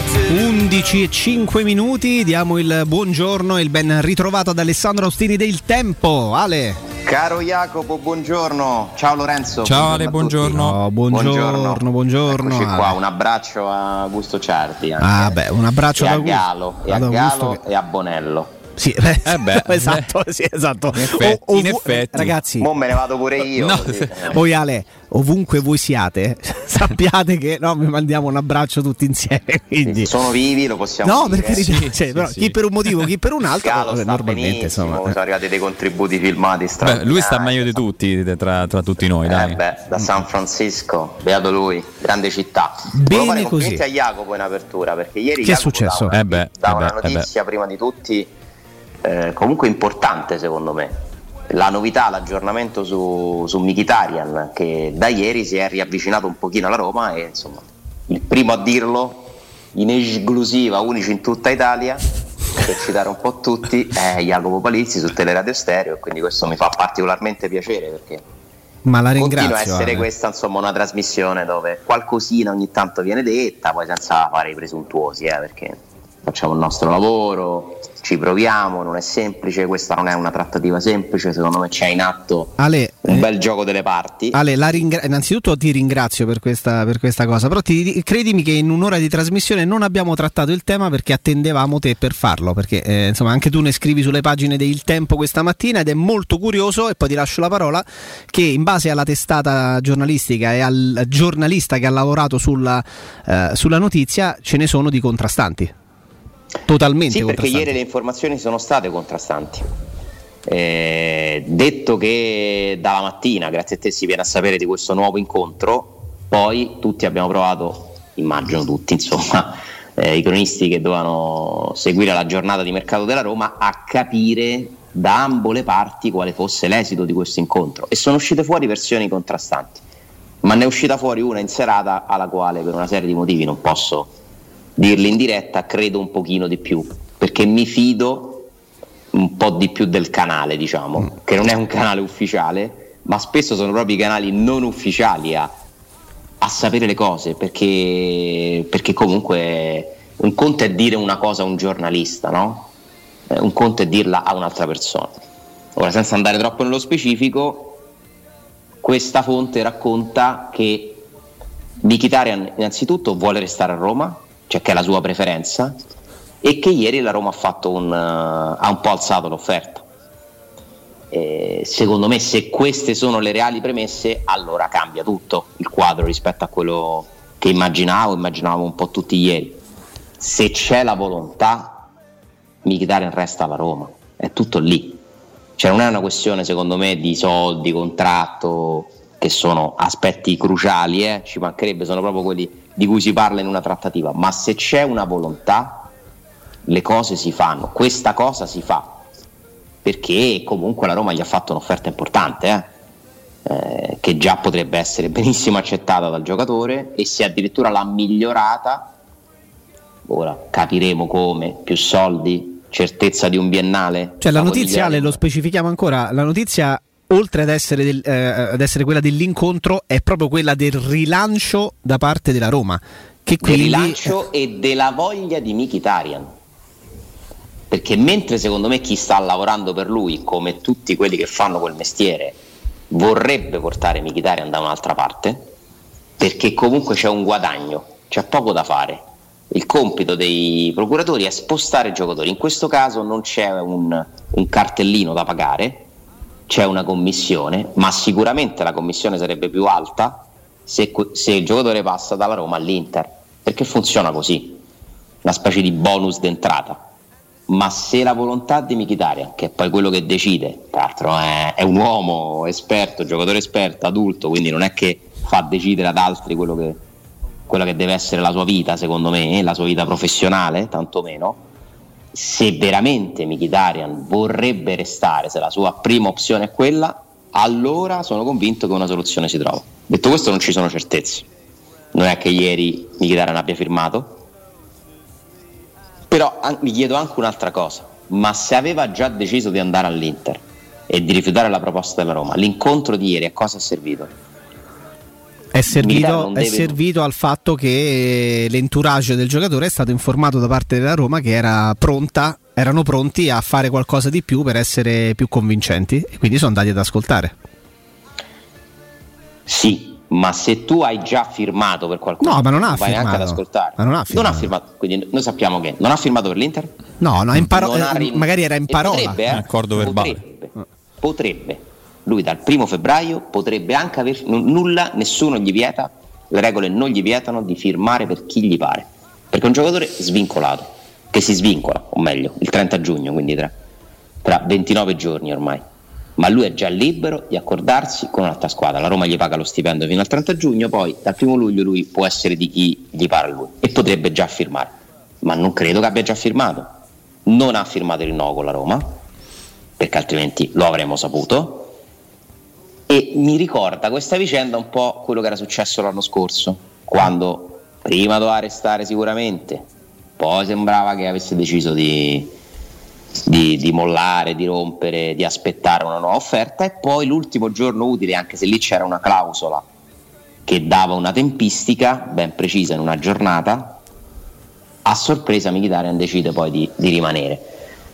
11 e 5 minuti, diamo il buongiorno e il ben ritrovato ad Alessandro Ostini del Tempo. Ale. Caro Jacopo, buongiorno. Ciao Lorenzo. Ciao Ale, buongiorno. Oh, buongiorno. Buongiorno, Eccoci qua, un abbraccio a Gusto Ciardi. anche. Ah, beh, un abbraccio e a Galo, e a Galo Augusto che- e a Bonello. Sì, beh, Eh beh, esatto, sì, esatto. In effetti, O- in effetti. Ragazzi, Mo me ne vado pure io. No, così. voi Ale, ovunque voi siate, sappiate che no, vi mandiamo un abbraccio tutti insieme. Quindi. Sono vivi, lo possiamo No, dire. per carità, Sì, cioè, sì, però sì. chi per un motivo, chi per un altro, vabbè, sta normalmente insomma. sono arrivati dei contributi filmati. Beh, lui sta meglio di tutti tra, tra tutti noi, Eh dai. beh, da San Francisco, beato lui, grande città. Bene Volevo fare così. a Jacopo in apertura perché ieri Che è Jacopo successo? dà una, Eh beh, dà eh una beh, eh notizia prima di tutti eh, comunque importante secondo me. La novità, l'aggiornamento su, su Mkhitaryan che da ieri si è riavvicinato un pochino alla Roma e insomma il primo a dirlo in esclusiva, unici in tutta Italia per citare un po' tutti è Jacopo Palizzi su Teleradio Stereo e quindi questo mi fa particolarmente piacere perché Ma la Continua a essere Ale. questa insomma una trasmissione dove qualcosina ogni tanto viene detta, poi senza fare i presuntuosi, eh, perché facciamo il nostro lavoro, ci proviamo, non è semplice, questa non è una trattativa semplice, secondo me c'è in atto Ale, un eh, bel gioco delle parti. Ale, ringra- innanzitutto ti ringrazio per questa, per questa cosa, però ti- credimi che in un'ora di trasmissione non abbiamo trattato il tema perché attendevamo te per farlo, perché eh, insomma anche tu ne scrivi sulle pagine del Tempo questa mattina ed è molto curioso, e poi ti lascio la parola, che in base alla testata giornalistica e al giornalista che ha lavorato sulla, eh, sulla notizia ce ne sono di contrastanti. Totalmente Sì, perché ieri le informazioni sono state contrastanti. Eh, detto che dalla mattina, grazie a te, si viene a sapere di questo nuovo incontro, poi tutti abbiamo provato, immagino tutti, insomma, eh, i cronisti che dovevano seguire la giornata di mercato della Roma, a capire da ambo le parti quale fosse l'esito di questo incontro. E sono uscite fuori versioni contrastanti, ma ne è uscita fuori una in serata alla quale per una serie di motivi non posso dirli in diretta, credo un pochino di più, perché mi fido un po' di più del canale, diciamo, che non è un canale ufficiale, ma spesso sono proprio i canali non ufficiali a, a sapere le cose, perché, perché comunque un conto è dire una cosa a un giornalista, no? Eh, Un conto è dirla a un'altra persona. Ora, senza andare troppo nello specifico, questa fonte racconta che Mkhitaryan innanzitutto vuole restare a Roma, cioè che è la sua preferenza, e che ieri la Roma ha, un, eh, ha un po' alzato l'offerta. E secondo me se queste sono le reali premesse allora cambia tutto il quadro rispetto a quello che immaginavo, immaginavamo un po' tutti ieri. Se c'è la volontà, Mkhitaryan resta alla Roma, è tutto lì. Cioè non è una questione secondo me di soldi, contratto, che sono aspetti cruciali, eh, ci mancherebbe, sono proprio quelli di cui si parla in una trattativa, ma se c'è una volontà, le cose si fanno, questa cosa si fa, perché comunque la Roma gli ha fatto un'offerta importante, eh, eh, che già potrebbe essere benissimo accettata dal giocatore e se addirittura l'ha migliorata, ora capiremo come, più soldi, certezza di un biennale. Cioè la notizia, dicendo. lo specifichiamo ancora, la notizia oltre ad essere, del- eh, ad essere quella dell'incontro è proprio quella del rilancio da parte della Roma. Che del quindi, rilancio e della voglia di Mkhitaryan perché mentre secondo me chi sta lavorando per lui come tutti quelli che fanno quel mestiere vorrebbe portare Mkhitaryan da un'altra parte perché comunque c'è un guadagno c'è poco da fare il compito dei procuratori è spostare i giocatori in questo caso non c'è un, un cartellino da pagare c'è una commissione ma sicuramente la commissione sarebbe più alta se, se il giocatore passa dalla Roma all'Inter, perché funziona così, una specie di bonus d'entrata. Ma se la volontà di Mkhitaryan, che è poi quello che decide, tra l'altro è, è un uomo esperto, giocatore esperto, adulto, quindi non è che fa decidere ad altri quello che, quella che deve essere la sua vita, secondo me, la sua vita professionale, tantomeno, se veramente Mkhitaryan vorrebbe restare, se la sua prima opzione è quella, allora sono convinto che una soluzione si trova. Detto questo non ci sono certezze. Non è che ieri Mkhitaryan abbia firmato. Però an- mi chiedo anche un'altra cosa. Ma se aveva già deciso di andare all'Inter e di rifiutare la proposta della Roma, l'incontro di ieri a cosa è servito? È servito, deve... è servito, al fatto che l'entourage del giocatore è stato informato da parte della Roma che era pronta, erano pronti a fare qualcosa di più per essere più convincenti e quindi sono andati ad ascoltare. Sì, ma se tu hai già firmato per qualcuno, no, ma non ha vai firmato. ad ascoltare. Ma non ha firmato. Non ha firmato. Quindi noi sappiamo che non ha firmato per l'Inter? No, no, in paro- rin- magari era in parola. Potrebbe, eh? accordo verbale. Potrebbe. potrebbe. Lui dal primo febbraio potrebbe anche aver n- nulla, nessuno gli vieta, le regole non gli vietano di firmare per chi gli pare. Perché è un giocatore svincolato, che si svincola, o meglio, il 30 giugno, quindi tra, tra 29 giorni ormai ma lui è già libero di accordarsi con un'altra squadra. La Roma gli paga lo stipendio fino al 30 giugno, poi dal primo luglio lui può essere di chi gli pare lui e potrebbe già firmare, ma non credo che abbia già firmato. Non ha firmato il rinnovo con la Roma, perché altrimenti lo avremmo saputo. E mi ricorda questa vicenda un po' quello che era successo l'anno scorso, quando prima doveva restare sicuramente, poi sembrava che avesse deciso di, di, di, mollare, di rompere, di aspettare una nuova offerta e poi l'ultimo giorno utile, anche se lì c'era una clausola che dava una tempistica ben precisa in una giornata, a sorpresa Mkhitaryan decide poi di, di rimanere.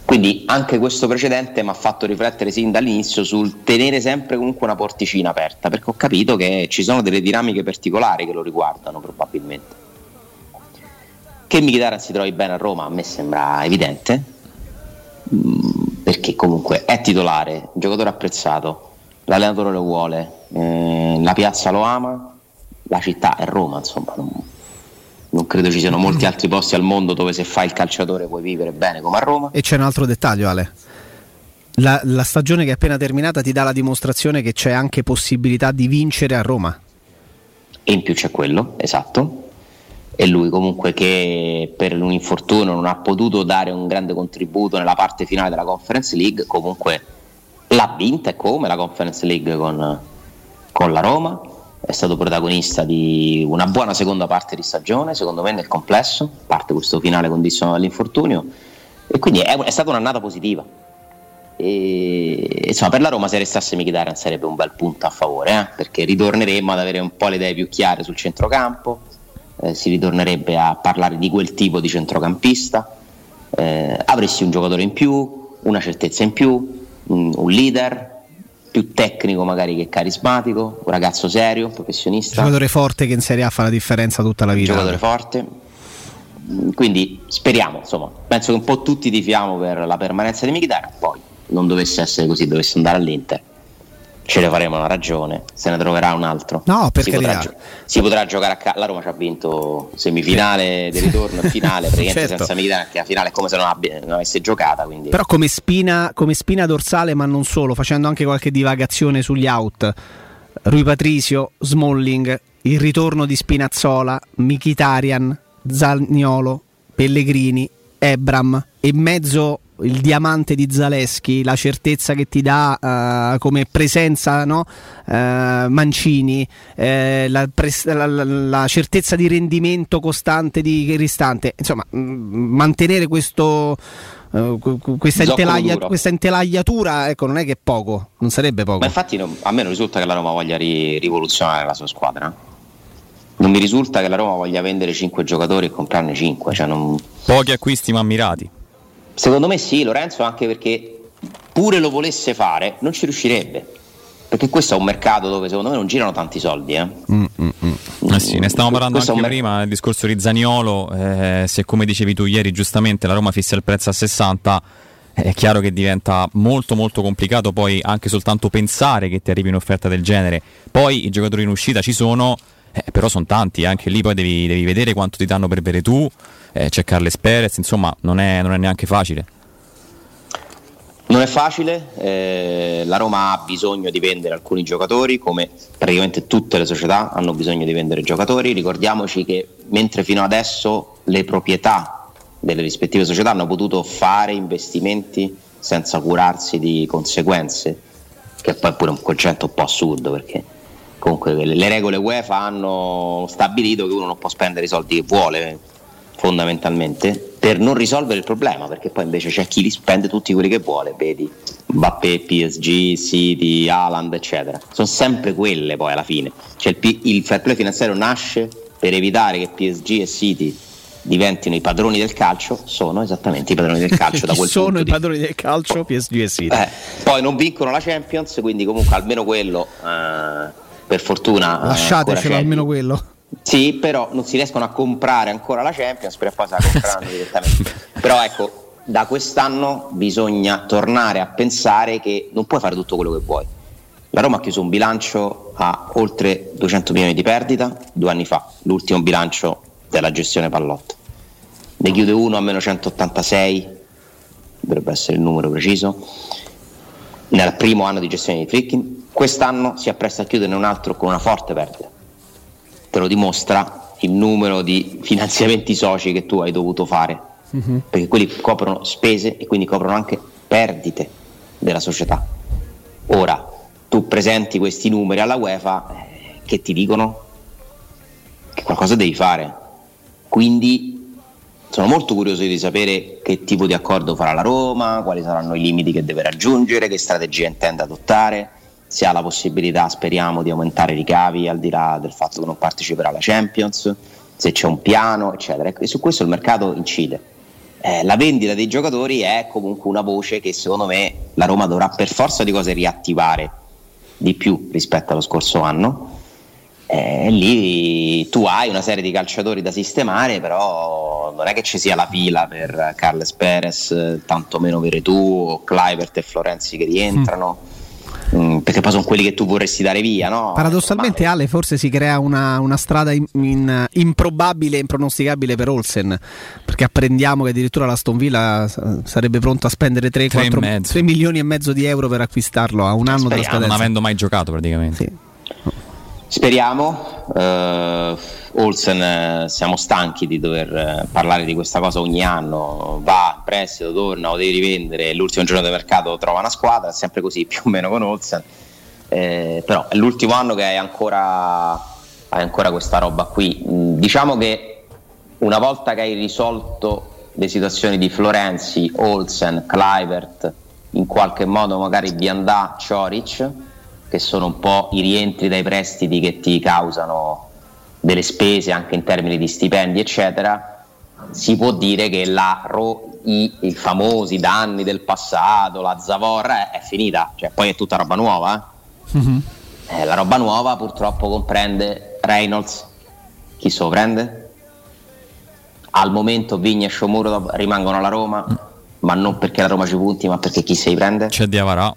Quindi anche questo precedente mi ha fatto riflettere sin dall'inizio sul tenere sempre comunque una porticina aperta, perché ho capito che ci sono delle dinamiche particolari che lo riguardano probabilmente. Che Mkhitaryan si trovi bene a Roma a me sembra evidente, Mm, perché comunque è titolare, un giocatore apprezzato, l'allenatore lo vuole, eh, la piazza lo ama, la città è Roma, insomma, non, credo ci siano molti altri posti al mondo dove se fai il calciatore puoi vivere bene come a Roma. E c'è un altro dettaglio, Ale. La, la stagione che è appena terminata ti dà la dimostrazione che c'è anche possibilità di vincere a Roma. E in più c'è quello, esatto e lui comunque che per un infortunio non ha potuto dare un grande contributo nella parte finale della Conference League, comunque l'ha vinta e come la Conference League con, con la Roma, è stato protagonista di una buona seconda parte di stagione, secondo me nel complesso, parte questo finale condizionato dall'infortunio, e quindi è, è stata un'annata positiva. E, insomma, per la Roma se restasse Mkhitaryan sarebbe un bel punto a favore, eh? perché ritorneremmo ad avere un po' le idee più chiare sul centrocampo, eh, si ritornerebbe a parlare di quel tipo di centrocampista, eh, avresti un giocatore in più, una certezza in più, un leader più tecnico magari che carismatico, un ragazzo serio, un professionista. Un giocatore forte che in Serie A fa la differenza tutta la vita. Un giocatore forte. Quindi speriamo, insomma, penso che un po' tutti tifiamo per la permanenza di Mkhitaryan, poi non dovesse essere così, dovesse andare all'Inter ce ne faremo una ragione, se ne troverà un altro. No, per si, potrà, gio- si potrà giocare a ca- la Roma ci ha vinto semifinale di ritorno e finale, praticamente certo. senza Milano, perché la finale è come se non, abbia, non avesse giocata. Quindi. Però come spina, come spina dorsale, ma non solo, facendo anche qualche divagazione sugli out. Rui Patricio, Smalling, il ritorno di Spinazzola, Michitarian, Zagnolo, Pellegrini, Ebram e mezzo il diamante di Zaleschi, la certezza che ti dà uh, come presenza no? uh, Mancini, eh, la, pres- la, la, certezza di rendimento costante di Cristante, insomma mh, mantenere questo, uh, questa, intelaglia- questa, intelagliatura ecco, non è che è poco, non sarebbe poco. Ma infatti no, a me non risulta che la Roma voglia ri- rivoluzionare la sua squadra. Non mi risulta che la Roma voglia vendere 5 giocatori e comprarne 5. Cioè non... Pochi acquisti ma mirati. Secondo me sì, Lorenzo, anche perché pure lo volesse fare, non ci riuscirebbe. Perché questo è un mercato dove secondo me non girano tanti soldi. Eh, mm, mm, mm. eh sì, ne stavamo parlando questo anche mer- prima, il discorso di Zaniolo, eh, se come dicevi tu ieri giustamente la Roma fissa il prezzo a 60, è chiaro che diventa molto molto complicato poi anche soltanto pensare che ti arrivi un'offerta del genere. Poi i giocatori in uscita ci sono, eh, però sono tanti, anche lì poi devi, devi vedere quanto ti danno per bere tu eh, c'è Carles Perez, insomma non è, non è neanche facile. Non è facile, eh, la Roma ha bisogno di vendere alcuni giocatori, come praticamente tutte le società hanno bisogno di vendere giocatori. Ricordiamoci che mentre fino adesso le proprietà delle rispettive società hanno potuto fare investimenti senza curarsi di conseguenze, che poi è pure un concetto un po' assurdo perché comunque le regole UEFA hanno stabilito che uno non può spendere i soldi che vuole fondamentalmente per non risolvere il problema, perché poi invece c'è chi li spende tutti quelli che vuole, vedi, Mbappé, PSG, City, Haaland, eccetera. Sono sempre quelle poi alla fine. Cioè il, il fair play finanziario nasce per evitare che PSG e City diventino i padroni del calcio, sono esattamente i padroni del calcio da quel sono i di... padroni del calcio PSG e City. Eh, poi non vincono la Champions, quindi comunque almeno quello, eh, per fortuna... Lasciatecelo almeno quello. Sì, però non si riescono a comprare ancora la Champions, per poi se la compreranno direttamente. Però ecco, da quest'anno bisogna tornare a pensare che non puoi fare tutto quello che vuoi. La Roma ha chiuso un bilancio a oltre 200 milioni di perdita due anni fa, l'ultimo bilancio della gestione Pallotta. Ne chiude uno a meno 186, dovrebbe essere il numero preciso, nel primo anno di gestione di Frickin. Quest'anno si appresta a chiuderne un altro con una forte perdita te lo dimostra il numero di finanziamenti soci che tu hai dovuto fare, uh-huh. perché quelli coprono spese e quindi coprono anche perdite della società. Ora, tu presenti questi numeri alla UEFA eh, che ti dicono che qualcosa devi fare. Quindi sono molto curioso di sapere che tipo di accordo farà la Roma, quali saranno i limiti che deve raggiungere, che strategia intende adottare si ha la possibilità, speriamo, di aumentare i ricavi al di là del fatto che non parteciperà alla Champions, se c'è un piano, eccetera. E su questo il mercato incide. Eh, la vendita dei giocatori è comunque una voce che secondo me la Roma dovrà per forza di cose riattivare di più rispetto allo scorso anno. Eh, lì tu hai una serie di calciatori da sistemare, però non è che ci sia la fila per Carles Perez, tantomeno per tu, o Clivert e Florenzi che rientrano. Mm perché poi sono quelli che tu vorresti dare via. No? Paradossalmente, Ale, forse si crea una, una strada in, in, improbabile e impronosticabile per Olsen. Perché apprendiamo che addirittura la Stone Villa sarebbe pronto a spendere 3, 4, 3 milioni e mezzo di euro per acquistarlo a un anno Speriamo, dalla scadenza. Non avendo mai giocato praticamente. Sì. Speriamo. Uh, Olsen eh, siamo stanchi di dover eh, parlare di questa cosa ogni anno, va in prestito, torna, o devi rivendere, l'ultimo giorno del mercato trova una squadra, è sempre così più o meno con Olsen, eh, però è l'ultimo anno che hai ancora, hai ancora questa roba qui. Mm, diciamo che una volta che hai risolto le situazioni di Florenzi, Olsen, Clivert, in qualche modo magari Biandà, Cioric, che sono un po' i rientri dai prestiti che ti causano delle spese anche in termini di stipendi, eccetera, si può dire che la i, i, famosi danni del passato, la zavorra è, è finita, cioè poi è tutta roba nuova. Eh? Mm-hmm. Eh, la roba nuova purtroppo comprende Reynolds, chi se lo prende? Al momento Vigna e Shomuro rimangono alla Roma, ma non perché la Roma ci punti, ma perché chi se li prende? C'è Diavarà.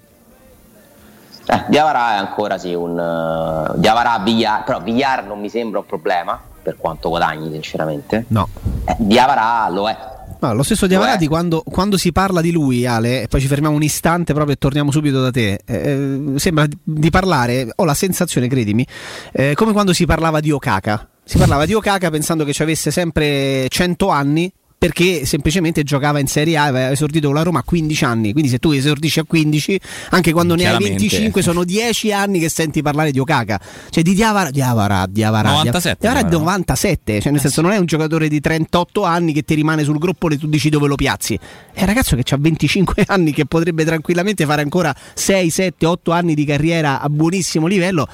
Eh, Diavara è ancora sì un uh, Diavara Villar, però Villar non mi sembra un problema per quanto guadagni sinceramente. No. Eh, Diavara lo è. No, lo stesso Diavara di quando, quando, si parla di lui, Ale, e poi ci fermiamo un istante proprio e torniamo subito da te. Eh, eh sembra di parlare, ho la sensazione, credimi, eh, come quando si parlava di Okaka. Si parlava di Okaka pensando che ci avesse sempre 100 anni perché semplicemente giocava in Serie A, aveva esordito con la Roma a 15 anni, quindi se tu esordisci a 15, anche quando ne hai 25 sono 10 anni che senti parlare di Okaka, cioè di Diavara, Diavara, Diavara, 97, Diavara è 97, cioè nel senso non è un giocatore di 38 anni che ti rimane sul groppone e tu dici dove lo piazzi, è un ragazzo che ha 25 anni che potrebbe tranquillamente fare ancora 6, 7, 8 anni di carriera a buonissimo livello,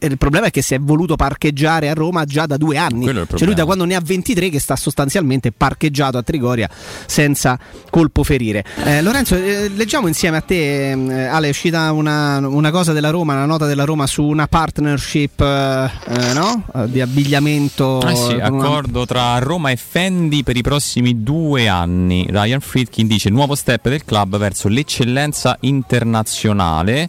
il problema è che si è voluto parcheggiare a Roma già da due anni, cioè lui da quando ne ha 23 che sta sostanzialmente parcheggiando pareggiato a Trigoria senza colpo ferire. Eh, Lorenzo, eh, leggiamo insieme a te, eh, Ale, è uscita una, una, cosa della Roma, una nota della Roma su una partnership eh, eh, no? di abbigliamento. Ah sì, accordo una... tra Roma e Fendi per i prossimi due anni. Ryan Friedkin dice nuovo step del club verso l'eccellenza internazionale.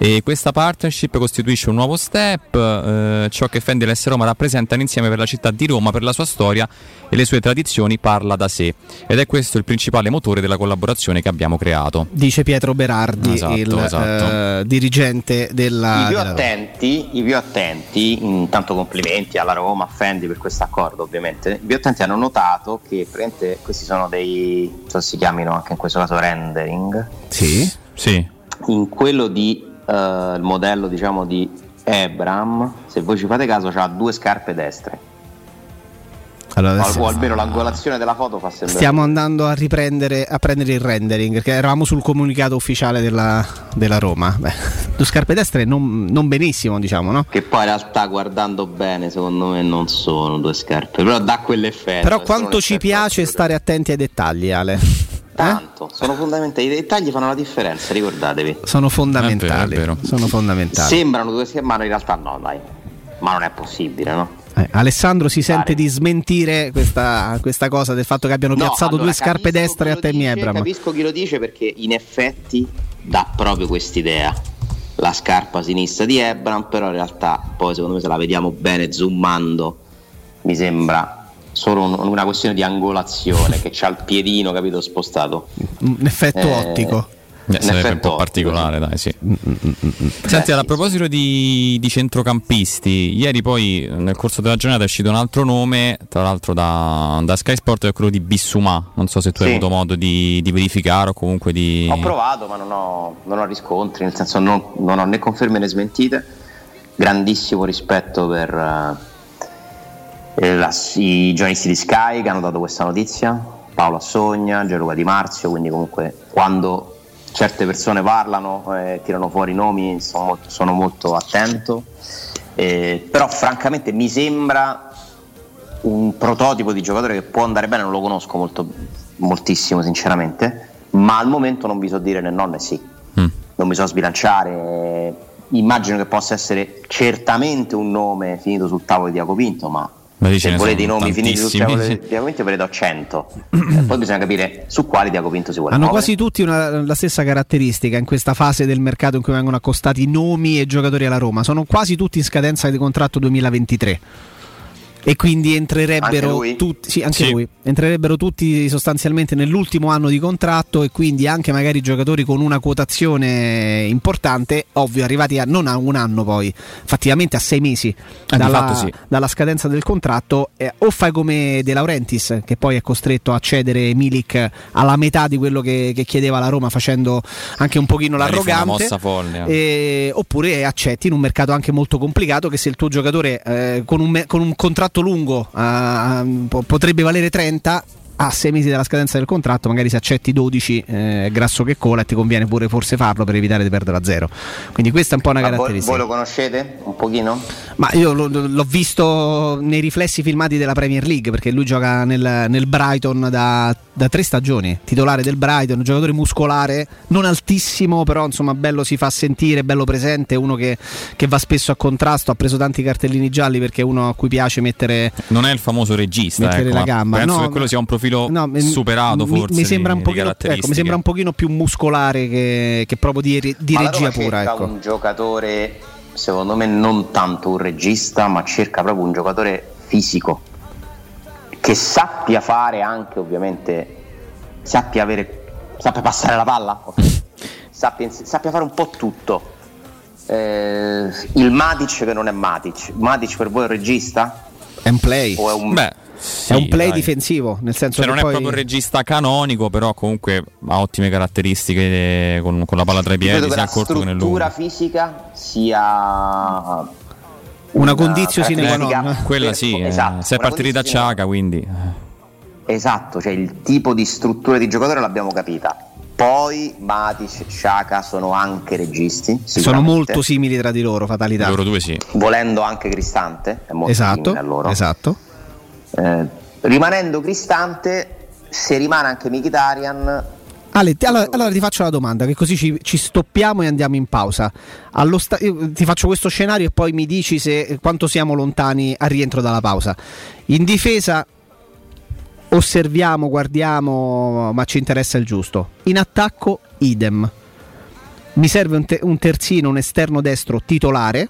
E questa partnership costituisce un nuovo step, eh, ciò che Fendi e l'S Roma rappresentano insieme per la città di Roma, per la sua storia e le sue tradizioni parla da sé ed è questo il principale motore della collaborazione che abbiamo creato. Dice Pietro Berardi, esatto, il esatto. Eh, dirigente della... I più, attenti, I più attenti, intanto complimenti alla Roma, a Fendi per questo accordo ovviamente, i più attenti hanno notato che questi sono dei, so si chiamino anche in questo caso rendering. Sì, sì. In quello di uh, il modello diciamo di Ebram, se voi ci fate caso, ha due scarpe destre. allora, o, o almeno l'angolazione della foto fa sembrare. Stiamo andando a riprendere a prendere il rendering perché eravamo sul comunicato ufficiale della, della Roma. Beh, due scarpe destre non, non, benissimo, diciamo, no? Che poi in realtà guardando bene, secondo me non sono due scarpe, però dà quell'effetto. Però quanto ci piace stare attenti ai dettagli, Ale. Tanto, eh? sono fondamentali. I dettagli fanno la differenza, ricordatevi. Sono fondamentali. È vero, è vero. Sono fondamentali. Sembrano due schermi, ma in realtà no, dai. Ma non è possibile, no? Eh, Alessandro si sente di smentire questa, questa, cosa del fatto che abbiano no, piazzato allora, due scarpe destre a Tammy Ebram. Capisco chi lo dice perché in effetti dà proprio quest'idea. La scarpa sinistra di Ebram, però in realtà poi secondo me se la vediamo bene zoomando mi sembra solo un, una questione di angolazione che c'ha il piedino capito spostato un effetto eh, ottico eh, sarebbe un po' particolare, dai, sì. Mm, mm, mm, Senti, a proposito di, di, centrocampisti, ieri poi nel corso della giornata è uscito un altro nome, tra l'altro da, da Sky Sport, è quello di Bissumà. Non so se tu sì. hai avuto modo di, di, verificare o comunque di. Ho provato, ma non ho, non ho riscontri, nel senso non, non, ho né conferme né smentite. Grandissimo rispetto per eh, la, i giornalisti di Sky che hanno dato questa notizia. Paolo Assogna, Gianluca Di Marzio, quindi comunque quando certe persone parlano, eh, tirano fuori i nomi, sono molto, sono molto attento, eh, però francamente mi sembra un prototipo di giocatore che può andare bene, non lo conosco molto, moltissimo sinceramente, ma al momento non vi so dire né no né sì, mm. non mi so sbilanciare, immagino che possa essere certamente un nome finito sul tavolo di Diaco Pinto, ma ma se volete i nomi finiti sul tavolo Diaco ve ne do 100 poi bisogna capire su quali Diaco Pinto si vuole hanno muovere. quasi tutti una, la stessa caratteristica in questa fase del mercato in cui vengono accostati nomi e giocatori alla Roma. Sono quasi tutti in scadenza di contratto 2023 e quindi entrerebbero tutti, sì, anche sì. lui, entrerebbero tutti sostanzialmente nell'ultimo anno di contratto e quindi anche magari giocatori con una quotazione importante, ovvio arrivati a, non a un anno poi, fattivamente a sei mesi eh, dalla, sì. dalla, scadenza del contratto, eh, o fai come De Laurentiis che poi è costretto a cedere Milik alla metà di quello che, che chiedeva la Roma facendo anche un pochino l'arrogante, eh, oppure accetti in un mercato anche molto complicato che se il tuo giocatore eh, con, un, con un contratto contratto lungo uh, potrebbe valere 30 a sei mesi dalla scadenza del contratto, magari se accetti 12 eh, grasso che cola e ti conviene pure forse farlo per evitare di perdere a zero. Quindi questa è un po' una Ma caratteristica. Voi, voi, lo conoscete un pochino? Ma io lo, l'ho visto nei riflessi filmati della Premier League perché lui gioca nel, nel Brighton da, da, tre stagioni, titolare del Brighton, giocatore muscolare, non altissimo, però insomma bello si fa sentire, bello presente, uno che, che va spesso a contrasto, ha preso tanti cartellini gialli perché è uno a cui piace mettere... Non è il famoso regista, mettere ecco, la gamba. penso no, che quello sia un profilo no, superato mi, forse. Mi sembra, di, pochino, ecco, mi sembra, un pochino, più muscolare che, che proprio di, di regia pura. Ecco. un giocatore secondo me non tanto un regista, ma cerca proprio un giocatore fisico che sappia fare anche ovviamente, sappia, avere, sappia passare la palla, sappia, sappia fare un po' tutto. Eh, il Matic che non è Matic, Matic per voi è un regista? È un play. O è un... Beh. Sì, è un play dai. difensivo, nel senso cioè, che non poi... è proprio un regista canonico, però comunque ha ottime caratteristiche con, con la palla tra i piedi, sia a corto che nel lungo. La fisica sia una condizione sine qua non. Quella sì, eh, esatto, se è partita da Ciaga, quindi Esatto, cioè il tipo di struttura di giocatore l'abbiamo capita. Poi Matic e Sciacca sono anche registi. Sono molto simili tra di loro, fatalità. Loro due sì. Volendo anche Cristante, è molto esatto, simile a loro. Esatto. Eh, rimanendo Cristante, se rimane anche Mkhitaryan Ale, allora, allora, ti faccio la domanda, che così ci, ci stoppiamo e andiamo in pausa. Sta- ti faccio questo scenario e poi mi dici se, quanto siamo lontani al rientro dalla pausa. In difesa osserviamo, guardiamo, ma ci interessa il giusto. In attacco, idem. Mi serve un, te- un terzino, un esterno destro titolare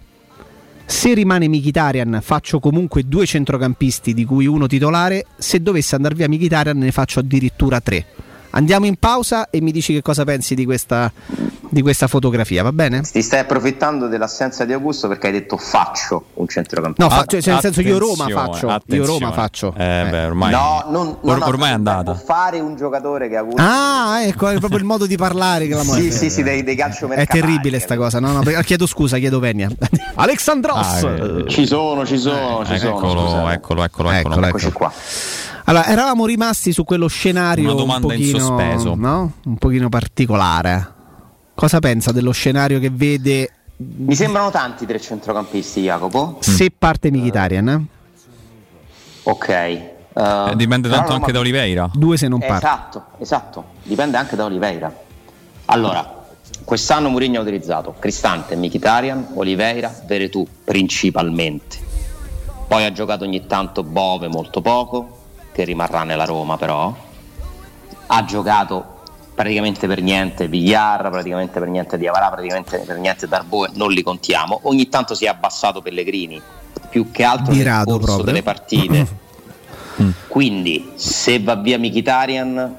se rimane Michitarian faccio comunque due centrocampisti di cui uno titolare, se dovesse andare via Michitarian ne faccio addirittura tre. Andiamo in pausa e mi dici che cosa pensi di questa, di questa fotografia, va bene? Ti stai approfittando dell'assenza di Augusto perché hai detto faccio un centrocampista. No, faccio, cioè nel senso io Roma faccio. Io Roma faccio. Eh, beh, ormai, no, non, non or- ormai è andata. Fare un giocatore che ha avuto. Ah, ecco, è proprio il modo di parlare che la Sì, sì, sì, dei, dei calcio È terribile sta cosa. No, no, chiedo scusa, chiedo venia. Alexandros. Ah, eh, ci sono, ci sono, eh, ci sono. Eccolo, eccolo, eccolo, eccolo, Eccoci qua. Allora, eravamo rimasti su quello scenario Una domanda un pochino, in sospeso. No? Un pochino particolare. Cosa pensa dello scenario che vede Mi sembrano tanti tre centrocampisti, Jacopo. se parte Mkhitaryan? Eh? Ok. Eh, dipende tanto anche da Oliveira. Due se non parte. Esatto, esatto. Dipende anche da Oliveira. Allora, quest'anno Mourinho ha utilizzato Cristante, Mkhitaryan, Oliveira, Veretù principalmente. Poi ha giocato ogni tanto Bove molto poco, che rimarrà nella Roma però. Ha giocato praticamente per niente Villar, praticamente per niente Diavarà, praticamente per niente Darboe, non li contiamo. Ogni tanto si è abbassato Pellegrini, più che altro nel corso proprio. delle partite. Quindi se va via Mkhitaryan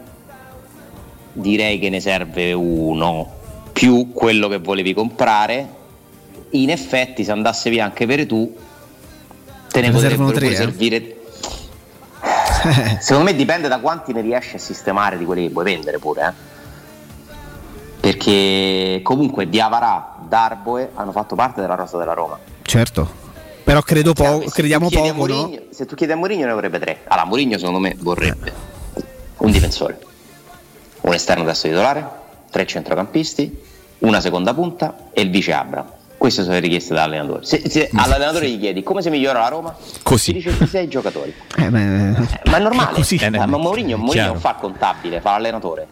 direi che ne serve uno più quello che volevi comprare. In effetti se andasse via anche Veretù te ne Ne potrebbero eh? servire Secondo me dipende da quanti ne riesci a sistemare di quelli che vuoi vendere pure, eh. Perché comunque Diavarà, Darboe hanno fatto parte della rosa della Roma. Certo. Però credo che se crediamo poco, no? Mourinho- Se tu chiedi a Mourinho ne vorrebbe tre. Allora, Mourinho secondo me vorrebbe un difensore, un esterno testo titolare, tre centrocampisti, una seconda punta e il vice Abra. Queste sono le richieste dall'allenatore. Se, se all'allenatore gli chiedi come si migliora la Roma, Così. dice ci sei giocatori. Eh, beh, Ma è normale, così. Eh, ma Mourinho, Mourinho non fa il contabile, fa l'allenatore.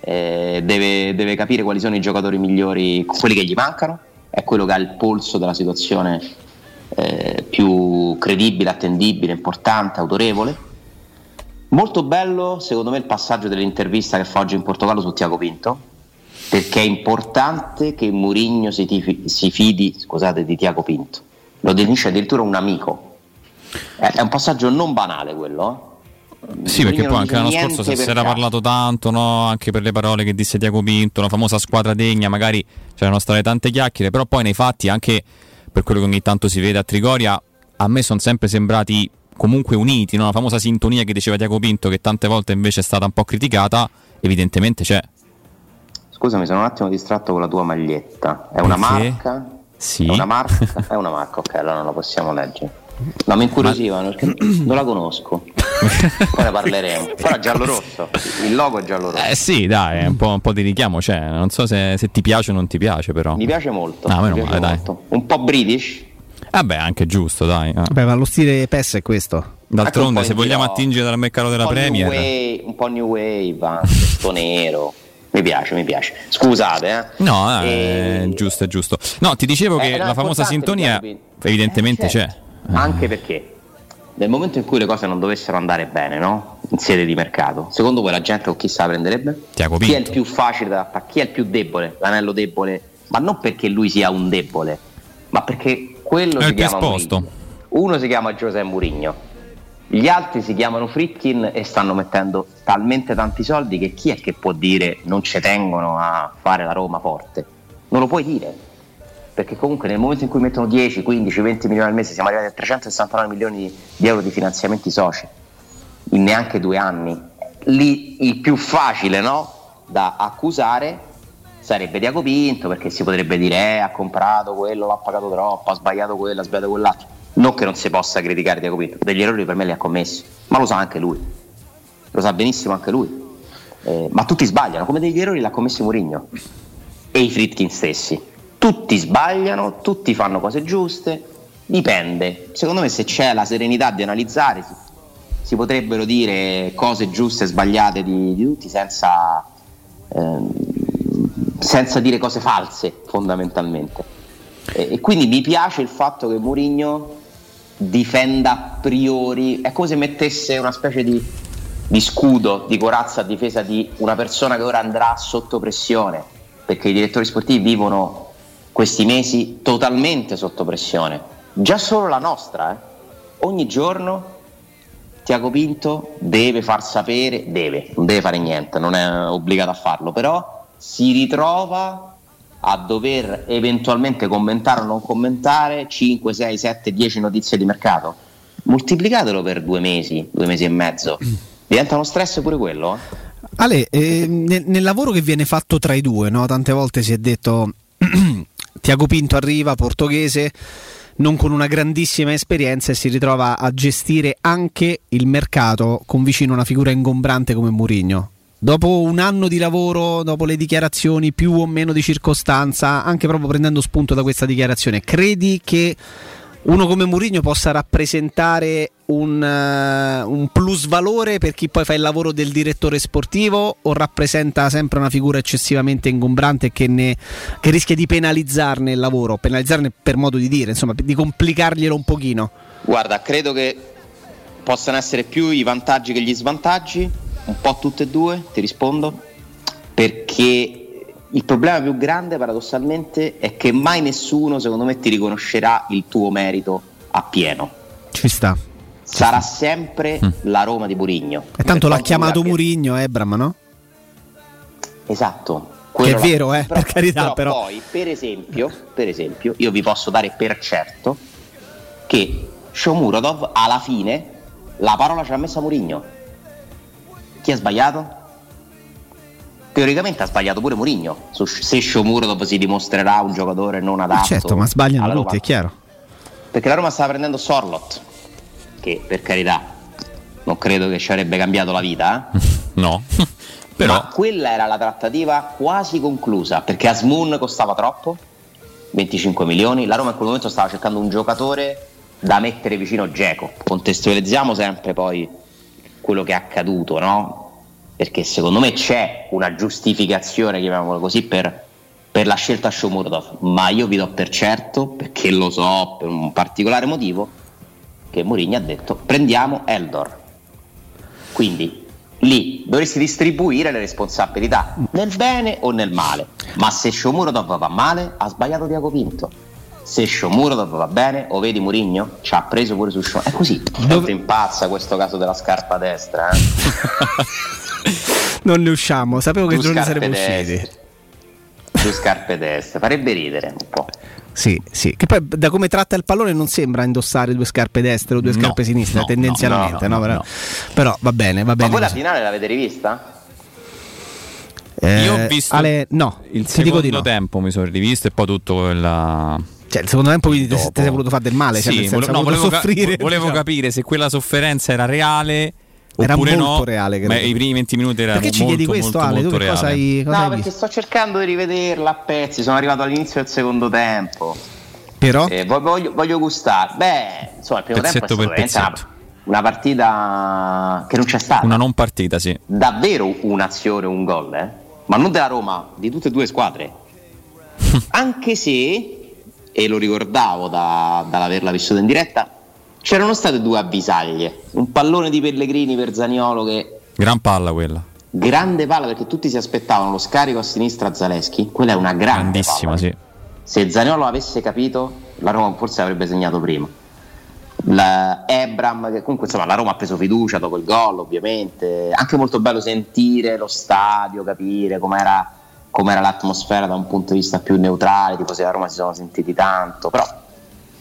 Eh, deve, deve capire quali sono i giocatori migliori, quelli che gli mancano, è quello che ha il polso della situazione eh, più credibile, attendibile, importante, autorevole. Molto bello, secondo me, il passaggio dell'intervista che fa oggi in Portogallo su Tiago Pinto, perché è importante che Mourinho si, tifi- si fidi scusate, di Tiago Pinto. Lo definisce addirittura un amico. È, è un passaggio non banale quello. eh. Sì, perché poi anche l'anno scorso si era parlato tanto, no? anche per le parole che disse Tiago Pinto, la famosa squadra degna, magari c'erano state tante chiacchiere, però poi nei fatti, anche per quello che ogni tanto si vede a Trigoria, a me sono sempre sembrati comunque uniti, no? la famosa sintonia che diceva Tiago Pinto, che tante volte invece è stata un po' criticata, evidentemente c'è. Scusami, sono un attimo distratto con la tua maglietta. È una Perché? marca? Sì. È una marca? È una marca, ok, allora non la possiamo leggere. No, mi incuriosivano perché non la conosco. Poi ne parleremo. Però è giallo rosso. Il logo è giallo rosso. Eh sì, dai, un po', un po' di richiamo c'è, non so se, se ti piace o non ti piace però. Mi piace molto. Ah, meno male, dai. molto. Un po' british. Vabbè, anche giusto, dai. eh. Beh, ma lo stile PES è questo. D'altronde, se vogliamo giro- attingere dal mercato della un po' new Premier... wave, un po' new wave, anche, sto nero. Mi piace, mi piace. Scusate, eh. No, eh, E- giusto, è giusto. No, ti dicevo Eh, che no, la famosa sintonia evidentemente Eh, c'è. certo. Anche perché nel momento in cui le cose non dovessero andare bene, no? In sede di mercato, secondo voi la gente con chi la prenderebbe? Tiago Chi è il più facile da attaccare? Chi è il più debole? L'anello debole? Ma non perché lui sia un debole, ma perché quello È si chiama esposto. Mourinho. Uno si chiama Giuseppe Mourinho, gli altri si chiamano Fritkin e stanno mettendo talmente tanti soldi che chi è che può dire non ci tengono a fare la Roma forte? Non lo puoi dire perché comunque nel momento in cui mettono 10, 15, 20 milioni al mese siamo arrivati a 369 milioni di euro di finanziamenti soci in neanche due anni. Lì il più facile no? da accusare sarebbe Diaco Pinto perché si potrebbe dire eh, ha comprato quello, l'ha pagato troppo, ha sbagliato quello, ha sbagliato quell'altro. Non che non si possa criticare Diaco Pinto, degli errori per me li ha commessi, ma lo sa anche lui, lo sa benissimo anche lui. Eh, ma tutti sbagliano, come degli errori l'ha commessi Mourinho e i Fritkin stessi. Tutti sbagliano, tutti fanno cose giuste, dipende. Secondo me se c'è la serenità di analizzare si, si potrebbero dire cose giuste e sbagliate di, di tutti senza, ehm, senza dire cose false fondamentalmente. E, e quindi mi piace il fatto che Mourinho difenda a priori, è come se mettesse una specie di, di scudo, di corazza a difesa di una persona che ora andrà sotto pressione, perché i direttori sportivi vivono questi mesi totalmente sotto pressione, già solo la nostra, eh. ogni giorno Tiago Pinto deve far sapere, deve, non deve fare niente, non è obbligato a farlo, però si ritrova a dover eventualmente commentare o non commentare 5, 6, 7, 10 notizie di mercato. Moltiplicatelo per due mesi, due mesi e mezzo. Diventa uno stress pure quello. Eh? Ale, eh, nel, nel, lavoro che viene fatto tra i due, no? tante volte si è detto Tiago Pinto arriva, portoghese, non con una grandissima esperienza e si ritrova a gestire anche il mercato con vicino una figura ingombrante come Mourinho. Dopo un anno di lavoro, dopo le dichiarazioni più o meno di circostanza, anche proprio prendendo spunto da questa dichiarazione, credi che uno come Mourinho possa rappresentare un, uh, un, plus valore per chi poi fa il lavoro del direttore sportivo o rappresenta sempre una figura eccessivamente ingombrante che, ne, che rischia di penalizzarne il lavoro, penalizzarne per modo di dire, insomma, di complicarglielo un pochino? Guarda, credo che possano essere più i vantaggi che gli svantaggi un po' tutte e due, ti rispondo, perché il problema più grande paradossalmente è che mai nessuno secondo me ti riconoscerà il tuo merito appieno. Ci sta. Sarà sempre mm. la Roma di Murigno. E tanto l'ha chiamato Murigno Ebram, no? Esatto. Che è vero, eh, però, per carità, però, però. Poi, per esempio, per esempio, io vi posso dare per certo che Shomurodov alla fine la parola ce l'ha messa Murigno chi ha sbagliato? Teoricamente ha sbagliato pure Mourinho. Se Sciomuro dopo si dimostrerà un giocatore non adatto. Certo, ma sbagliano tutti, è chiaro. Perché la Roma stava prendendo Sorlot, che per carità non credo che ci avrebbe cambiato la vita. Eh? no. Però... Ma quella era la trattativa quasi conclusa, perché Asmun costava troppo, 25 milioni. La Roma in quel momento stava cercando un giocatore da mettere vicino Geco. Contestualizziamo sempre poi quello che è accaduto, no? Perché secondo me c'è una giustificazione, chiamiamola così, per, per la scelta Shomurdov, ma io vi do per certo, perché lo so per un particolare motivo, che Mourinho ha detto prendiamo Eldor. Quindi lì dovresti distribuire le responsabilità nel bene o nel male. Ma se Shomurodov va male, ha sbagliato Diaco Pinto se Shomurodov va bene o vedi Murigno? Ci ha preso pure su Shomurodov è così. Dove... impazza questo caso della scarpa destra eh? non ne usciamo sapevo che non ne saremmo usciti. Su scarpe destre farebbe ridere un po' Sì, sì, che poi da come tratta il pallone non sembra indossare due scarpe destre o due no, scarpe sinistre, no, tendenzialmente, no, però, però, va bene, va bene. Ma voi la finale l'avete rivista? Eh, Io ho visto Ale, no, il secondo no. tempo, mi sono rivisto e poi tutto quella cioè, il secondo tempo ti sei voluto fare del male, cioè, sì, no, volevo, soffrire, ca- volevo diciamo. capire se quella sofferenza era reale era Oppure molto no, reale. Credo. I primi 20 minuti erano Perché ci molto, chiedi questo, molto, Ale? molto tu cosa hai, cosa no, hai perché visto? sto cercando di rivederla a pezzi. Sono arrivato all'inizio del secondo tempo. Però? Eh, voglio, voglio, gustare. Beh, insomma, il primo pezzetto tempo è stata una, una, partita che non c'è stata. Una non partita, sì. Davvero un'azione, un gol, eh? Ma non della Roma, di tutte e due squadre. Anche se e lo ricordavo da, dall'averla vissuta in diretta, c'erano state due avvisaglie. Un pallone di Pellegrini per Zaniolo che... Gran palla quella. Grande palla perché tutti si aspettavano lo scarico a sinistra a Zaleschi. Quella è una grande Grandissima, palla. sì. Se Zaniolo avesse capito, la Roma forse avrebbe segnato prima. La Ebram, che comunque insomma la Roma ha preso fiducia dopo il gol, ovviamente. Anche molto bello sentire lo stadio, capire com'era com'era l'atmosfera da un punto di vista più neutrale, i tifosi della Roma si sono sentiti tanto, però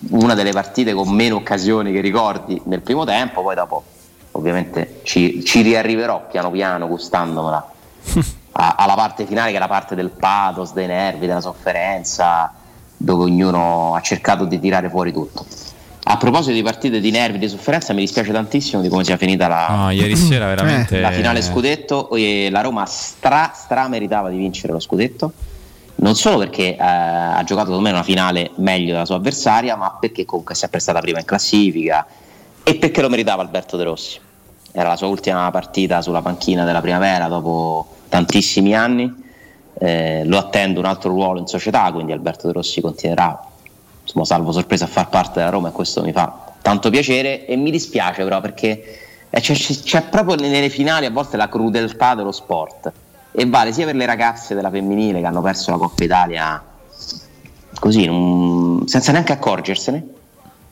una delle partite con meno occasioni che ricordi nel primo tempo, poi dopo ovviamente ci, ci riarriverò piano piano gustandomela alla parte finale che è la parte del pathos, dei nervi, della sofferenza, dove ognuno ha cercato di tirare fuori tutto. A proposito di partite di nervi, di sofferenza, mi dispiace tantissimo di come sia finita la, no, ieri sera veramente... la finale scudetto. E la Roma stra, stra meritava di vincere lo scudetto. Non solo perché eh, ha giocato secondo me una finale meglio della sua avversaria, ma perché comunque è sempre stata prima in classifica e perché lo meritava Alberto De Rossi. Era la sua ultima partita sulla panchina della primavera dopo tantissimi anni. Eh, lo attende un altro ruolo in società, quindi Alberto De Rossi continuerà insomma, salvo sorpresa a far parte della Roma e questo mi fa tanto piacere e mi dispiace però perché eh, c'è, c'è, proprio nelle finali a volte la crudeltà dello sport e vale sia per le ragazze della femminile che hanno perso la Coppa Italia così non, senza neanche accorgersene.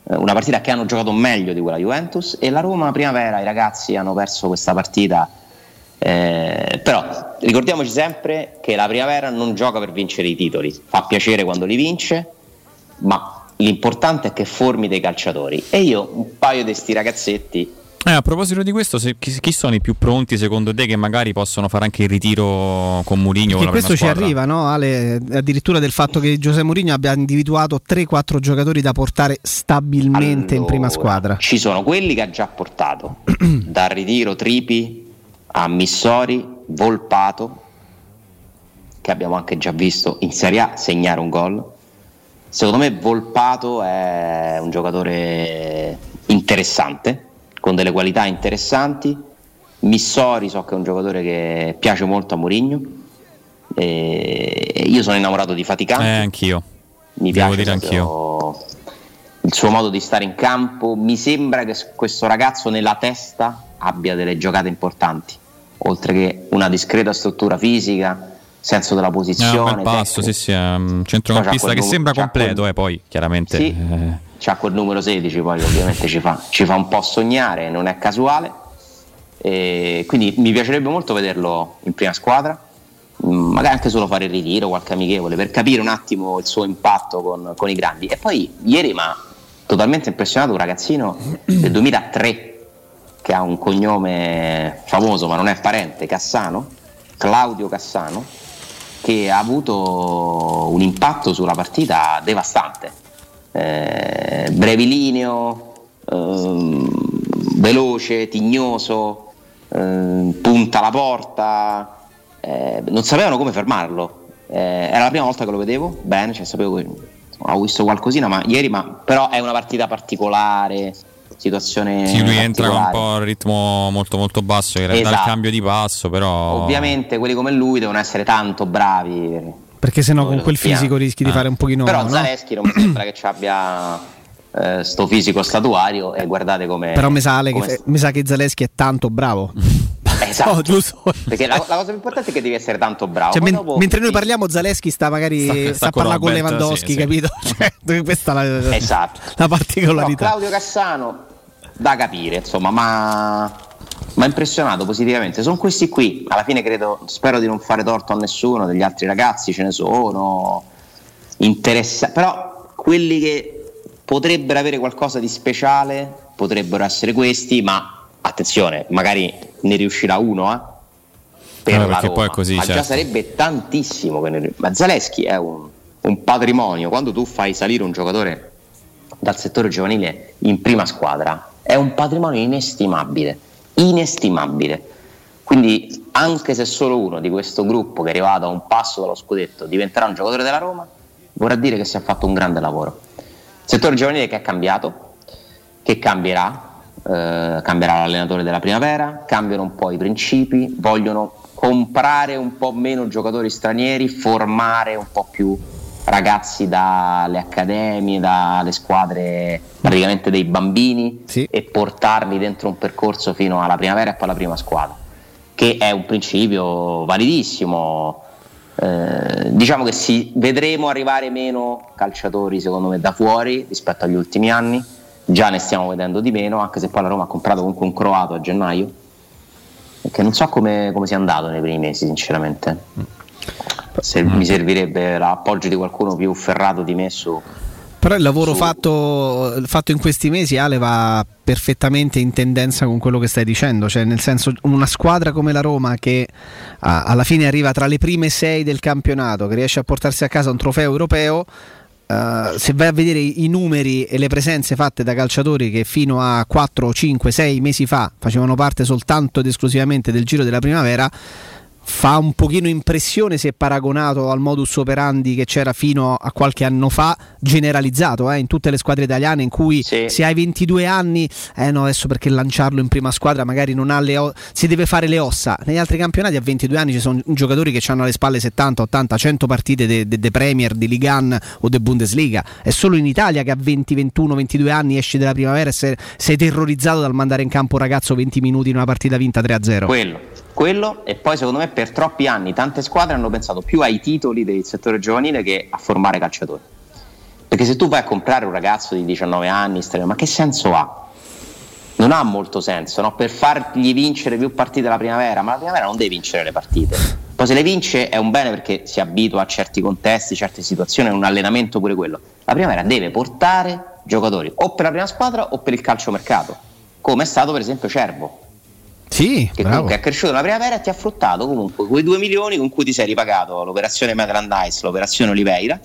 Eh, una partita che hanno giocato meglio di quella Juventus e la Roma primavera i ragazzi hanno perso questa partita eh, però ricordiamoci sempre che la primavera non gioca per vincere i titoli fa piacere quando li vince ma l'importante è che formi dei calciatori e io un paio di questi ragazzetti eh, a proposito di questo, se, chi, chi, sono i più pronti secondo te che magari possono fare anche il ritiro con Mourinho? Perché questo ci arriva, no, Ale? Addirittura del fatto che Giuseppe Mourinho abbia individuato 3-4 giocatori da portare stabilmente allora, in prima squadra. Ci sono quelli che ha già portato, dal ritiro Tripi a Missori, Volpato, che abbiamo anche già visto in Serie A segnare un gol. Secondo me Volpato è un giocatore interessante con delle qualità interessanti. Missori so che è un giocatore che piace molto a Mourinho. Io sono innamorato di Faticante. Eh, anch'io. Mi Devo piace dire anch'io. il suo modo di stare in campo. Mi sembra che questo ragazzo nella testa abbia delle giocate importanti, oltre che una discreta struttura fisica senso della posizione. Eh, passo, sì, sì, un centrocampista che sembra completo, quel... eh, poi chiaramente. Sì, eh c'ha quel numero 16 poi ovviamente ci fa, ci fa un po' sognare, non è casuale. E quindi mi piacerebbe molto vederlo in prima squadra, mm, magari anche solo fare il ritiro, qualche amichevole, per capire un attimo il suo impatto con, con i grandi. E poi ieri mi ha totalmente impressionato un ragazzino del 2003 che ha un cognome famoso ma non è parente, Cassano, Claudio Cassano, che ha avuto un impatto sulla partita devastante eh, brevilineo, eh, veloce, tignoso, eh, punta la porta, eh, non sapevano come fermarlo. Eh, era la prima volta che lo vedevo, bene, cioè sapevo che ho visto qualcosina, ma ieri, ma, però è una partita particolare, situazione sì, lui entra con un po' al ritmo molto molto basso che esatto. dà il cambio di passo però ovviamente quelli come lui devono essere tanto bravi perché sennò con quel fisico rischi di ah. fare un pochino. Però no? Zaleschi non mi sembra che ci abbia eh, sto fisico statuario e guardate come. Però mi sa, come... mi sa che Zaleschi è tanto bravo. Esatto, oh, giusto. perché la, la, cosa più importante è che devi essere tanto bravo. Cioè, men- dopo... Mentre noi parliamo, Zaleschi sta magari sta, sta, sta a parlare con Lewandowski, sì, capito? Sì. Cioè, questa è la, esatto. la particolarità. Però Claudio Cassano da capire, insomma, ma mi ha impressionato positivamente. Sono questi qui, alla fine credo, spero di non fare torto a nessuno, degli altri ragazzi ce ne sono, interessanti, però quelli che potrebbero avere qualcosa di speciale potrebbero essere questi, ma attenzione, magari ne riuscirà uno, eh? Per no, la Roma. Poi è così, ma certo. già sarebbe tantissimo ne... Ma Zaleschi è un, un patrimonio, quando tu fai salire un giocatore dal settore giovanile in prima squadra, è un patrimonio inestimabile inestimabile. Quindi anche se solo uno di questo gruppo che è arrivato a un passo dallo scudetto diventerà un giocatore della Roma, vorrà dire che si è fatto un grande lavoro. Settore giovanile che è cambiato, che cambierà, eh, cambierà l'allenatore della primavera, cambiano un po' i principi, vogliono comprare un po' meno giocatori stranieri, formare un po' più ragazzi dalle accademie, dalle squadre praticamente dei bambini sì. e portarli dentro un percorso fino alla primavera e poi alla prima squadra, che è un principio validissimo. Eh, diciamo che si, vedremo arrivare meno calciatori secondo me da fuori rispetto agli ultimi anni, già ne stiamo vedendo di meno, anche se poi la Roma ha comprato comunque un croato a gennaio, che non so come, come sia andato nei primi mesi sinceramente. Se mm. mi servirebbe l'appoggio di qualcuno più ferrato di me su. Però il lavoro fatto, fatto, in questi mesi, Ale, va perfettamente in tendenza con quello che stai dicendo. Cioè, nel senso, una squadra come la Roma che alla fine arriva tra le prime sei del campionato, che riesce a portarsi a casa un trofeo europeo. Uh, se vai a vedere i numeri e le presenze fatte da calciatori che fino a 4, 5, 6 mesi fa facevano parte soltanto ed esclusivamente del giro della primavera, fa un pochino impressione se paragonato al modus operandi che c'era fino a qualche anno fa, generalizzato eh, in tutte le squadre italiane in cui sì. se hai 22 anni, eh no, adesso perché lanciarlo in prima squadra magari non ha le o- si deve fare le ossa. Negli altri campionati a 22 anni ci sono giocatori che hanno alle spalle 70, 80, 100 partite de, de, de Premier, di Ligan o de Bundesliga. È solo in Italia che a 20, 21, 22 anni esci dalla primavera e sei, sei terrorizzato dal mandare in campo un ragazzo 20 minuti in una partita vinta 3-0. Quello quello e poi secondo me per troppi anni tante squadre hanno pensato più ai titoli del settore giovanile che a formare calciatori Perché se tu vai a comprare un ragazzo di 19 anni, ma che senso ha? Non ha molto senso, no? Per fargli vincere più partite la primavera, ma la primavera non deve vincere le partite. Poi se le vince è un bene perché si abitua a certi contesti, certe situazioni, un allenamento pure quello. La primavera deve portare giocatori o per la prima squadra o per il calciomercato, come è stato per esempio Cervo. Sì, che bravo. comunque è cresciuto nella primavera e ti ha fruttato comunque quei 2 milioni con cui ti sei ripagato l'operazione Maitland Ice, l'operazione Oliveira.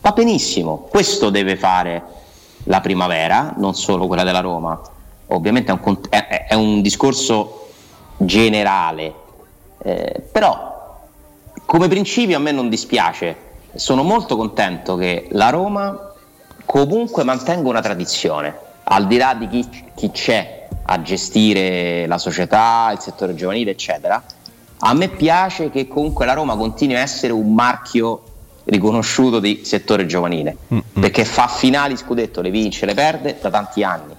Va benissimo, questo deve fare la primavera, non solo quella della Roma. Ovviamente è un, è, è un discorso generale, eh, però come principio a me non dispiace. Sono molto contento che la Roma comunque mantenga una tradizione, al di là di chi, chi c'è a gestire la società, il settore giovanile, eccetera. A me piace che comunque la Roma continui a essere un marchio riconosciuto di settore giovanile, mm-hmm. perché fa finali scudetto, le vince, le perde da tanti anni.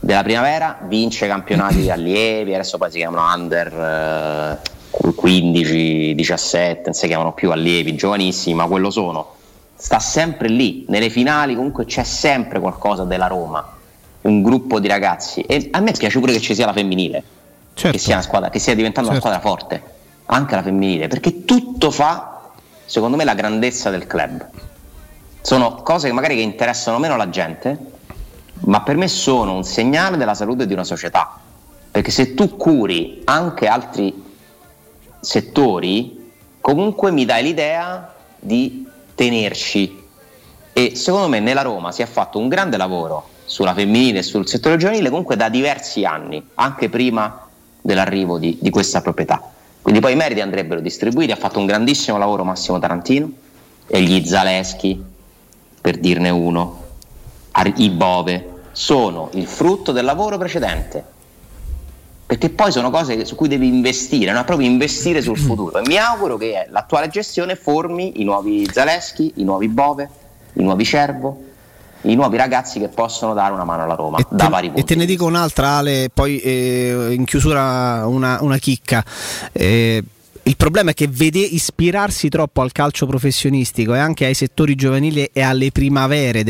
Della primavera vince campionati di allievi, adesso poi si chiamano under eh, 15, 17, non si chiamano più allievi, giovanissimi, ma quello sono. Sta sempre lì, nelle finali comunque c'è sempre qualcosa della Roma un gruppo di ragazzi e a me piace pure che ci sia la femminile, certo. che, sia una squadra, che stia diventando certo. una squadra forte, anche la femminile, perché tutto fa, secondo me, la grandezza del club. Sono cose che magari che interessano meno la gente, ma per me sono un segnale della salute di una società. Perché se tu curi anche altri settori, comunque mi dai l'idea di tenerci. E secondo me nella Roma si è fatto un grande lavoro sulla femminile e sul settore giovanile comunque da diversi anni, anche prima dell'arrivo di, di questa proprietà. Quindi poi i meriti andrebbero distribuiti, ha fatto un grandissimo lavoro Massimo Tarantino e gli Zaleschi, per dirne uno, i Bove, sono il frutto del lavoro precedente. Perché poi sono cose su cui devi investire, no? proprio investire sul futuro. E mi auguro che l'attuale gestione formi i nuovi Zaleschi, i nuovi Bove, i nuovi Cervo, i nuovi ragazzi che possono dare una mano alla Roma e da te, vari punti. E te ne dico un'altra, Ale, poi eh, in chiusura una, una chicca. Eh, il problema è che vede ispirarsi troppo al calcio professionistico e anche ai settori giovanili e alle primavere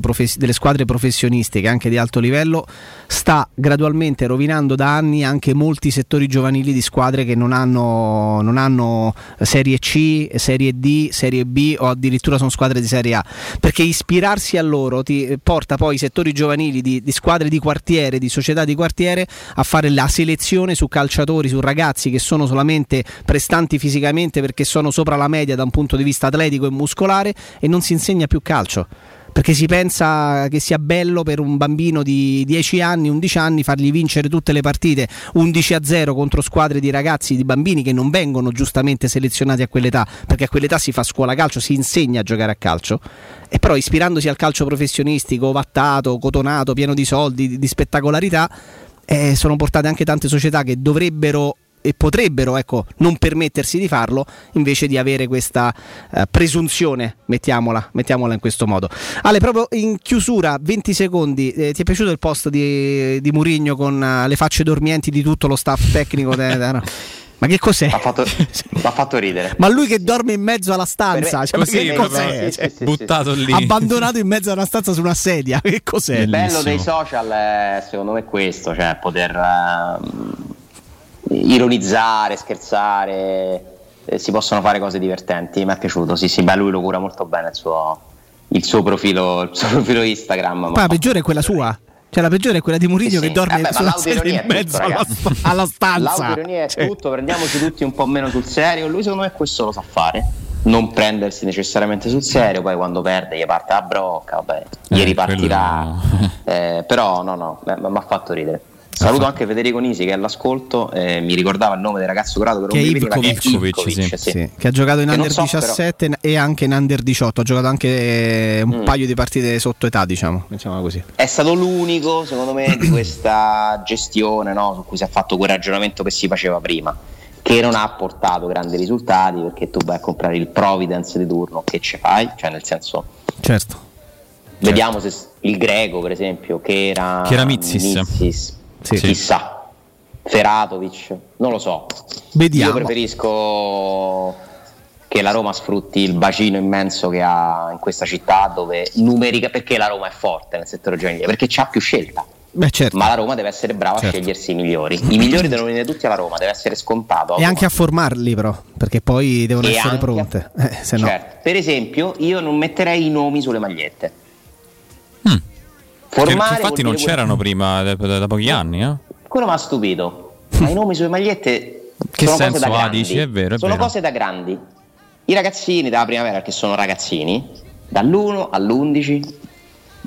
profes- delle squadre professionistiche, anche di alto livello, sta gradualmente rovinando da anni anche molti settori giovanili di squadre che non hanno, non hanno Serie C, Serie D, Serie B o addirittura sono squadre di Serie A. Perché ispirarsi a loro ti porta poi i settori giovanili di, di squadre di quartiere, di società di quartiere, a fare la selezione su calciatori, su ragazzi che sono solamente prestanti fisicamente perché sono sopra la media da un punto di vista atletico e muscolare e non si insegna più calcio. Perché si pensa che sia bello per un bambino di 10 anni, 11 anni fargli vincere tutte le partite 11 a 0 contro squadre di ragazzi, di bambini che non vengono giustamente selezionati a quell'età, perché a quell'età si fa scuola calcio, si insegna a giocare a calcio, e però ispirandosi al calcio professionistico, vattato, cotonato, pieno di soldi, di, spettacolarità, eh, sono portate anche tante società che dovrebbero e potrebbero ecco, non permettersi di farlo invece di avere questa uh, presunzione, mettiamola, mettiamola, in questo modo. Ale, proprio in chiusura, 20 secondi, eh, ti è piaciuto il post di, di Murigno con uh, le facce dormienti di tutto lo staff tecnico? De, de, no? Ma che cos'è? Ha fatto, fatto, ridere. Ma lui che dorme in mezzo alla stanza, cioè, così, che cos'è? Sì, sì, buttato lì. Abbandonato in mezzo a una stanza su una sedia. Che cos'è? Il bello dei social è secondo me questo, cioè poter uh, ironizzare, scherzare, eh, si possono fare cose divertenti. Mi è piaciuto, sì, sì, beh, lui lo cura molto bene il suo, il suo, profilo, il suo profilo Instagram. Ma la peggiore è quella sua. Cioè la peggiore è quella di Murillo eh sì. che dorme Vabbè, sulla sedia in mezzo tutto, alla, alla, stanza. L'autironia è cioè. tutto, prendiamoci tutti un po' meno sul serio. Lui secondo me questo lo sa fare. Non prendersi necessariamente sul serio, poi quando perde gli parte la brocca, vabbè, gli eh, ripartirà. Quello... Eh, però no, no, mi ha fatto ridere. Saluto anche Federico Nisi che è all'ascolto, eh, mi ricordava il nome del ragazzo curato che, che, Ivkovic, che, Ivkovic, sì. Sì. che ha giocato in che Under so, 17 però... e anche in Under 18, ha giocato anche eh, un mm. paio di partite sotto età, diciamo, diciamo così. È stato l'unico, secondo me, di questa gestione no, su cui si è fatto quel ragionamento che si faceva prima, che non ha portato grandi risultati perché tu vai a comprare il Providence di turno, che ce fai? Cioè nel senso... Certo. Vediamo certo. se il greco, per esempio, che era, che era Mizzis. Mizzis sì. Chissà. Feratovic, non lo so. Vediamo. Io preferisco che la Roma sfrutti il bacino immenso che ha in questa città dove numerica perché la Roma è forte nel settore giovanile perché c'ha più scelta Beh, certo. ma la Roma deve essere brava certo. a scegliersi i migliori i migliori devono venire tutti alla Roma deve essere scontato e anche a formarli però perché poi devono e essere pronte a... eh, certo. no. per esempio io non metterei i nomi sulle magliette mm. Formare che, infatti non c'erano prima da, da, da pochi anni eh? quello mi ha stupito ma i nomi sulle magliette che sono senso cose da ha, dici? È vero, è sono vero. cose da grandi i ragazzini della primavera, che sono ragazzini, dall'1 all'11,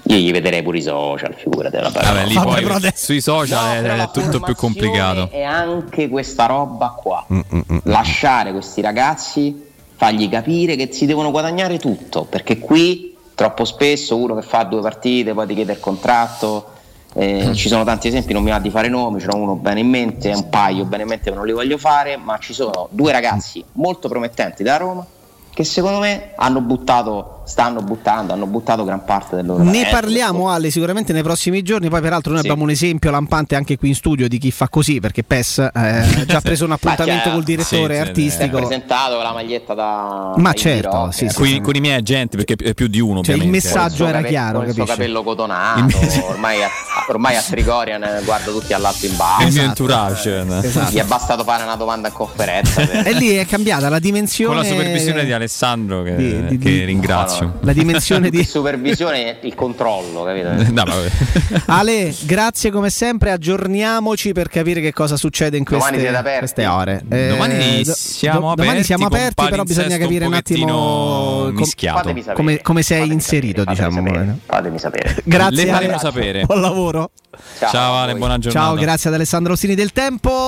io gli vedrei pure i social, figurati. Vabbè, lì Vabbè, poi adesso... sui social no, è, è tutto più complicato. E anche questa roba qua. Mm, mm, mm, mm, Lasciare questi ragazzi, fargli capire che si devono guadagnare tutto, perché qui troppo spesso uno che fa due partite poi ti chiede il contratto. Eh, ci sono tanti esempi, non mi va di fare nomi, ce n'ho uno bene in mente, un paio bene in mente, ma non li voglio fare, ma ci sono due ragazzi molto promettenti da Roma che secondo me hanno buttato, stanno buttando, hanno buttato gran parte del loro Ne parliamo Ale sicuramente nei prossimi giorni, poi peraltro noi sì. abbiamo un esempio lampante anche qui in studio di chi fa così, perché PES eh, ha già preso un appuntamento col direttore sì, artistico. Ha presentato la maglietta da... Ma certo, sì, con, con, i miei agenti, perché è più di uno. Cioè, il messaggio era cape- chiaro. Con il suo capello cotonato, ormai, a, ormai a Trigoria ne guarda tutti all'alto in basso. Il mio entourage. Eh, esatto. Gli è bastato fare una domanda in conferenza. e lì è cambiata la dimensione... Con la supervisione di Alessandro che di, di, che ringrazio. No. La dimensione di supervisione, il controllo, capito? No, Ale, grazie come sempre, aggiorniamoci per capire che cosa succede in queste, queste ore. Eh, domani siamo do, aperti, domani siamo aperti però bisogna capire un, un attimo com- come, come, sei fatemi inserito, sapere, diciamo. Fatemi, fatemi sapere. Grazie. Le faremo sapere. Buon lavoro. Ciao, Ciao Ale, buona giornata. Ciao, grazie ad Alessandro Rossini del Tempo.